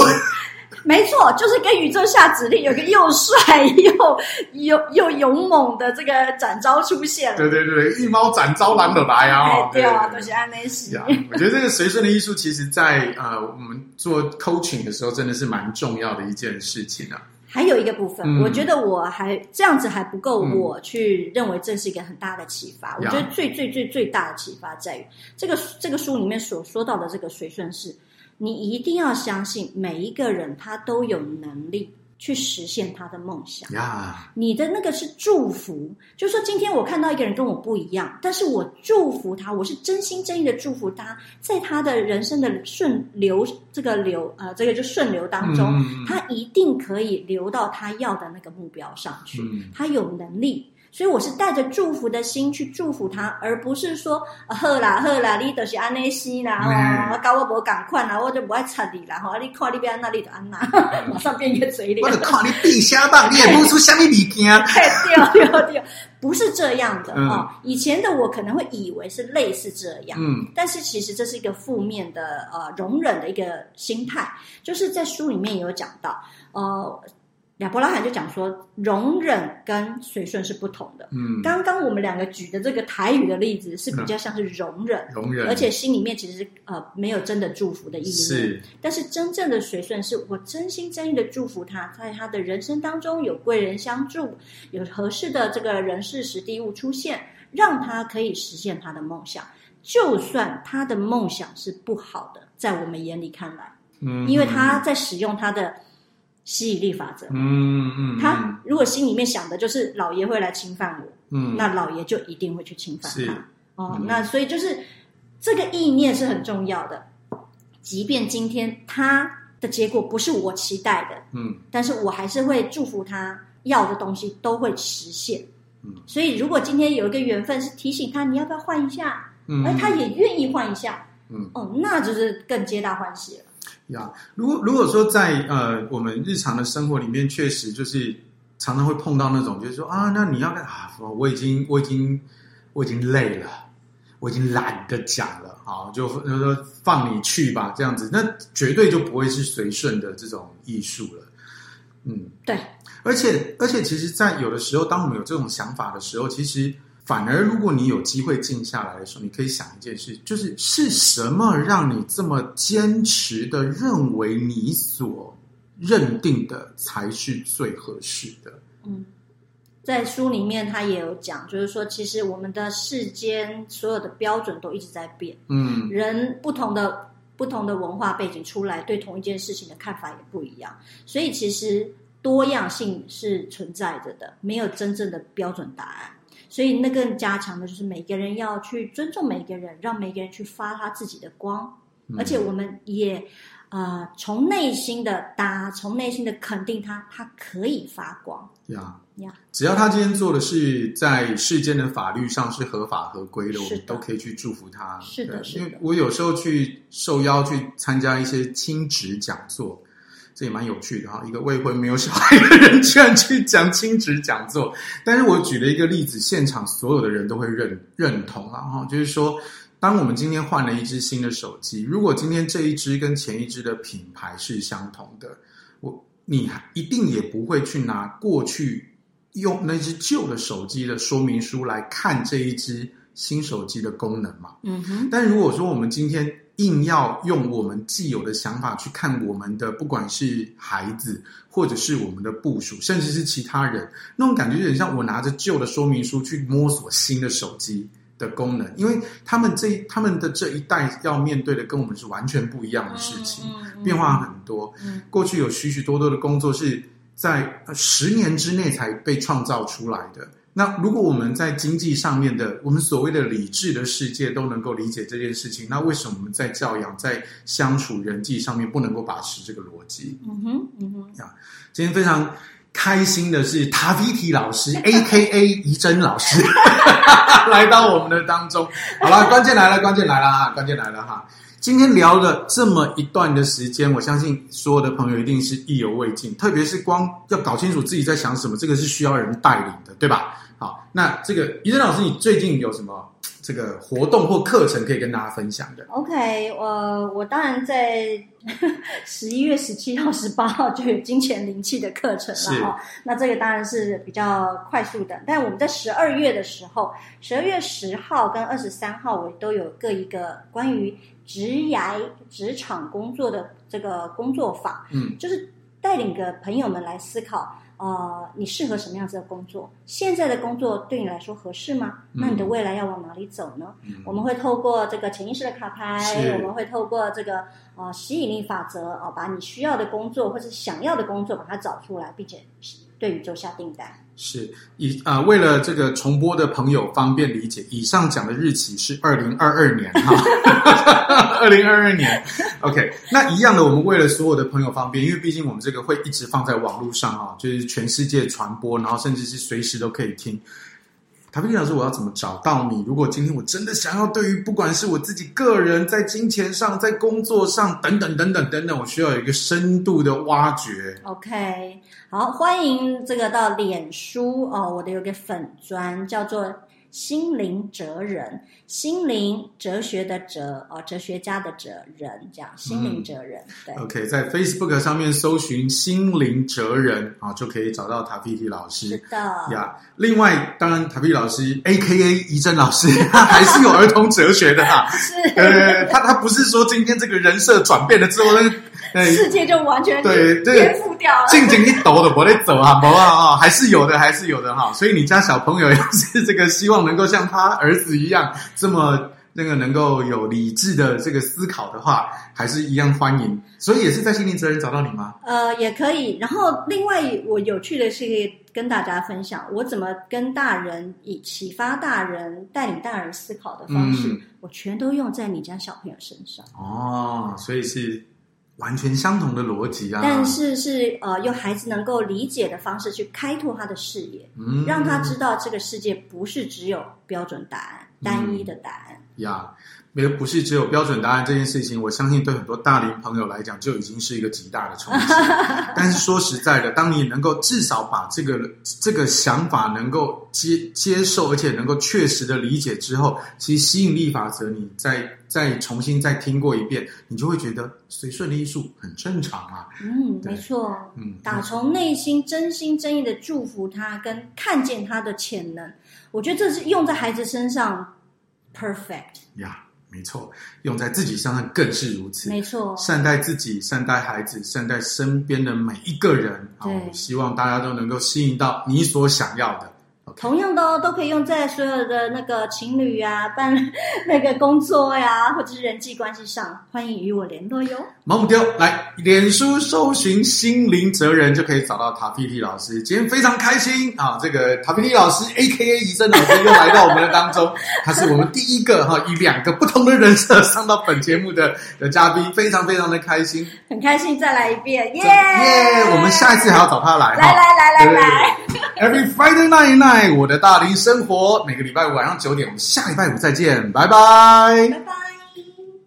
没错，就是跟宇宙下指令，有个又帅又又又勇猛的这个展昭出现了。对对对，一猫展昭狼的来啊！对啊，都是安内西。我觉得这个随顺的艺术，其实在呃我们做 coaching 的时候，真的是蛮重要的一件事情啊。还有一个部分，嗯、我觉得我还这样子还不够，我去认为这是一个很大的启发。嗯、我觉得最最最最大的启发在于这个这个书里面所说到的这个随顺是。你一定要相信，每一个人他都有能力去实现他的梦想。呀，你的那个是祝福，就是说今天我看到一个人跟我不一样，但是我祝福他，我是真心真意的祝福他，在他的人生的顺流这个流呃，这个就顺流当中，嗯、他一定可以流到他要的那个目标上去。嗯、他有能力。所以我是带着祝福的心去祝福他，而不是说好啦好啦，你都是安内西啦，哦，搞我不赶快啦，我就不爱插你啦，哈，你看你变那里的安娜，马上变一个嘴脸。我就看你闭下棒，你也不出什么物件。对对对，不是这样的啊！以前的我可能会以为是类似这样，嗯，但是其实这是一个负面的呃容忍的一个心态，就是在书里面有讲到呃。亚伯拉罕就讲说，容忍跟随顺是不同的。嗯，刚刚我们两个举的这个台语的例子是比较像是容忍，嗯、容忍，而且心里面其实是呃没有真的祝福的意思。是，但是真正的随顺是我真心真意的祝福他，在他的人生当中有贵人相助，有合适的这个人事时地物出现，让他可以实现他的梦想，就算他的梦想是不好的，在我们眼里看来，嗯，因为他在使用他的。吸引力法则，嗯嗯，他如果心里面想的就是老爷会来侵犯我，嗯，那老爷就一定会去侵犯他，哦，嗯、那所以就是这个意念是很重要的。即便今天他的结果不是我期待的，嗯，但是我还是会祝福他要的东西都会实现，嗯，所以如果今天有一个缘分是提醒他你要不要换一下，嗯，而他也愿意换一下，嗯，哦，那就是更皆大欢喜了。呀，如果如果说在呃我们日常的生活里面，确实就是常常会碰到那种，就是说啊，那你要干啊？我已经我已经我已经累了，我已经懒得讲了，好，就就说放你去吧，这样子，那绝对就不会是随顺的这种艺术了。嗯，对，而且而且，其实，在有的时候，当我们有这种想法的时候，其实。反而，如果你有机会静下来的时候，你可以想一件事，就是是什么让你这么坚持的认为你所认定的才是最合适的？嗯，在书里面他也有讲，就是说，其实我们的世间所有的标准都一直在变。嗯，人不同的不同的文化背景出来，对同一件事情的看法也不一样，所以其实多样性是存在着的，没有真正的标准答案。所以，那更加强的就是每个人要去尊重每个人，让每个人去发他自己的光，而且我们也呃从内心的打，从内心的肯定他，他可以发光。呀呀，只要他今天做的是在世间的法律上是合法合规的，的我们都可以去祝福他。是的，是的。因为我有时候去受邀去参加一些亲职讲座。这也蛮有趣的哈，一个未婚没有小孩的人 居然去讲亲职讲座。但是我举了一个例子，现场所有的人都会认认同啊哈，就是说，当我们今天换了一支新的手机，如果今天这一支跟前一支的品牌是相同的，我你一定也不会去拿过去用那支旧的手机的说明书来看这一支新手机的功能嘛。嗯哼。但如果说我们今天硬要用我们既有的想法去看我们的，不管是孩子，或者是我们的部署，甚至是其他人，那种感觉有点像我拿着旧的说明书去摸索新的手机的功能，因为他们这他们的这一代要面对的跟我们是完全不一样的事情，变化很多。过去有许许多多的工作是在十年之内才被创造出来的。那如果我们在经济上面的，我们所谓的理智的世界都能够理解这件事情，那为什么我们在教养、在相处人际上面不能够把持这个逻辑？嗯哼，嗯哼。啊，今天非常开心的是塔菲提老师，A.K.A. 怡珍老师，来到我们的当中。好了，关键来了，关键来了哈，关键来了哈。今天聊了这么一段的时间，我相信所有的朋友一定是意犹未尽，特别是光要搞清楚自己在想什么，这个是需要人带领的，对吧？好，那这个于正老师，你最近有什么这个活动或课程可以跟大家分享的？OK，我我当然在 十一月十七号、十八号就有金钱灵气的课程了哈。那这个当然是比较快速的，但我们在十二月的时候，十二月十号跟二十三号，我都有各一个关于职涯职场工作的这个工作坊，嗯，就是带领个朋友们来思考。呃，你适合什么样子的工作？现在的工作对你来说合适吗？嗯、那你的未来要往哪里走呢？嗯、我们会透过这个潜意识的卡牌，我们会透过这个呃吸引力法则哦、呃，把你需要的工作或者想要的工作把它找出来，并且对宇宙下订单。是以啊、为了这个重播的朋友方便理解，以上讲的日期是二零二二年哈，二零二二年。OK，那一样的，我们为了所有的朋友方便，因为毕竟我们这个会一直放在网络上啊，就是全世界传播，然后甚至是随时都可以听。塔菲蒂老师，我要怎么找到你？如果今天我真的想要对于不管是我自己个人在金钱上、在工作上等等等等等等，我需要有一个深度的挖掘。OK，好，欢迎这个到脸书哦，我的有个粉砖叫做。心灵哲人，心灵哲学的哲哦，哲学家的哲人，这样心灵哲人。嗯、对，OK，在 Facebook 上面搜寻“心灵哲人”啊，就可以找到塔皮皮老师。是的呀。另外，当然塔菲蒂老师 （A.K.A. 怡珍老师）他 还是有儿童哲学的哈。是。呃，他他不是说今天这个人设转变了之后，那个。世界就完全对颠覆掉了。静静一抖的我得走啊，不啊啊，还是有的，还是有的哈。所以你家小朋友要是这个希望能够像他儿子一样这么那个能够有理智的这个思考的话，还是一样欢迎。所以也是在心灵哲人找到你吗？呃，也可以。然后另外我有趣的是可以跟大家分享，我怎么跟大人以启发大人、带领大人思考的方式，嗯、我全都用在你家小朋友身上。哦，所以是。完全相同的逻辑啊！但是是呃，用孩子能够理解的方式去开拓他的视野，嗯，让他知道这个世界不是只有标准答案，嗯、单一的答案呀。没有，不是只有标准答案这件事情，我相信对很多大龄朋友来讲就已经是一个极大的冲击。但是说实在的，当你能够至少把这个这个想法能够接接受，而且能够确实的理解之后，其实吸引力法则，你再再重新再听过一遍，你就会觉得随顺的艺术很正常啊。嗯，没错。嗯，打从内心真心真意的祝福他，跟看见他的潜能，我觉得这是用在孩子身上 perfect 呀。Yeah. 没错，用在自己身上更是如此。没错，善待自己，善待孩子，善待身边的每一个人。对，希望大家都能够吸引到你所想要的。同样的哦，都可以用在所有的那个情侣啊、办 那个工作呀，或者是人际关系上，欢迎与我联络哟。毛姆丢来，脸书搜寻心灵哲人就可以找到塔皮蒂老师。今天非常开心啊，这个塔皮蒂老师 A.K.A. 怡珍老师又来到我们的当中，他是我们第一个哈以两个不同的人设上到本节目的的嘉宾，非常非常的开心，很开心再来一遍，耶耶！我们下一次还要找他来，来来来来来，Every Friday night night。我的大龄生活，每个礼拜五晚上九点，我们下礼拜五再见，拜拜，拜拜。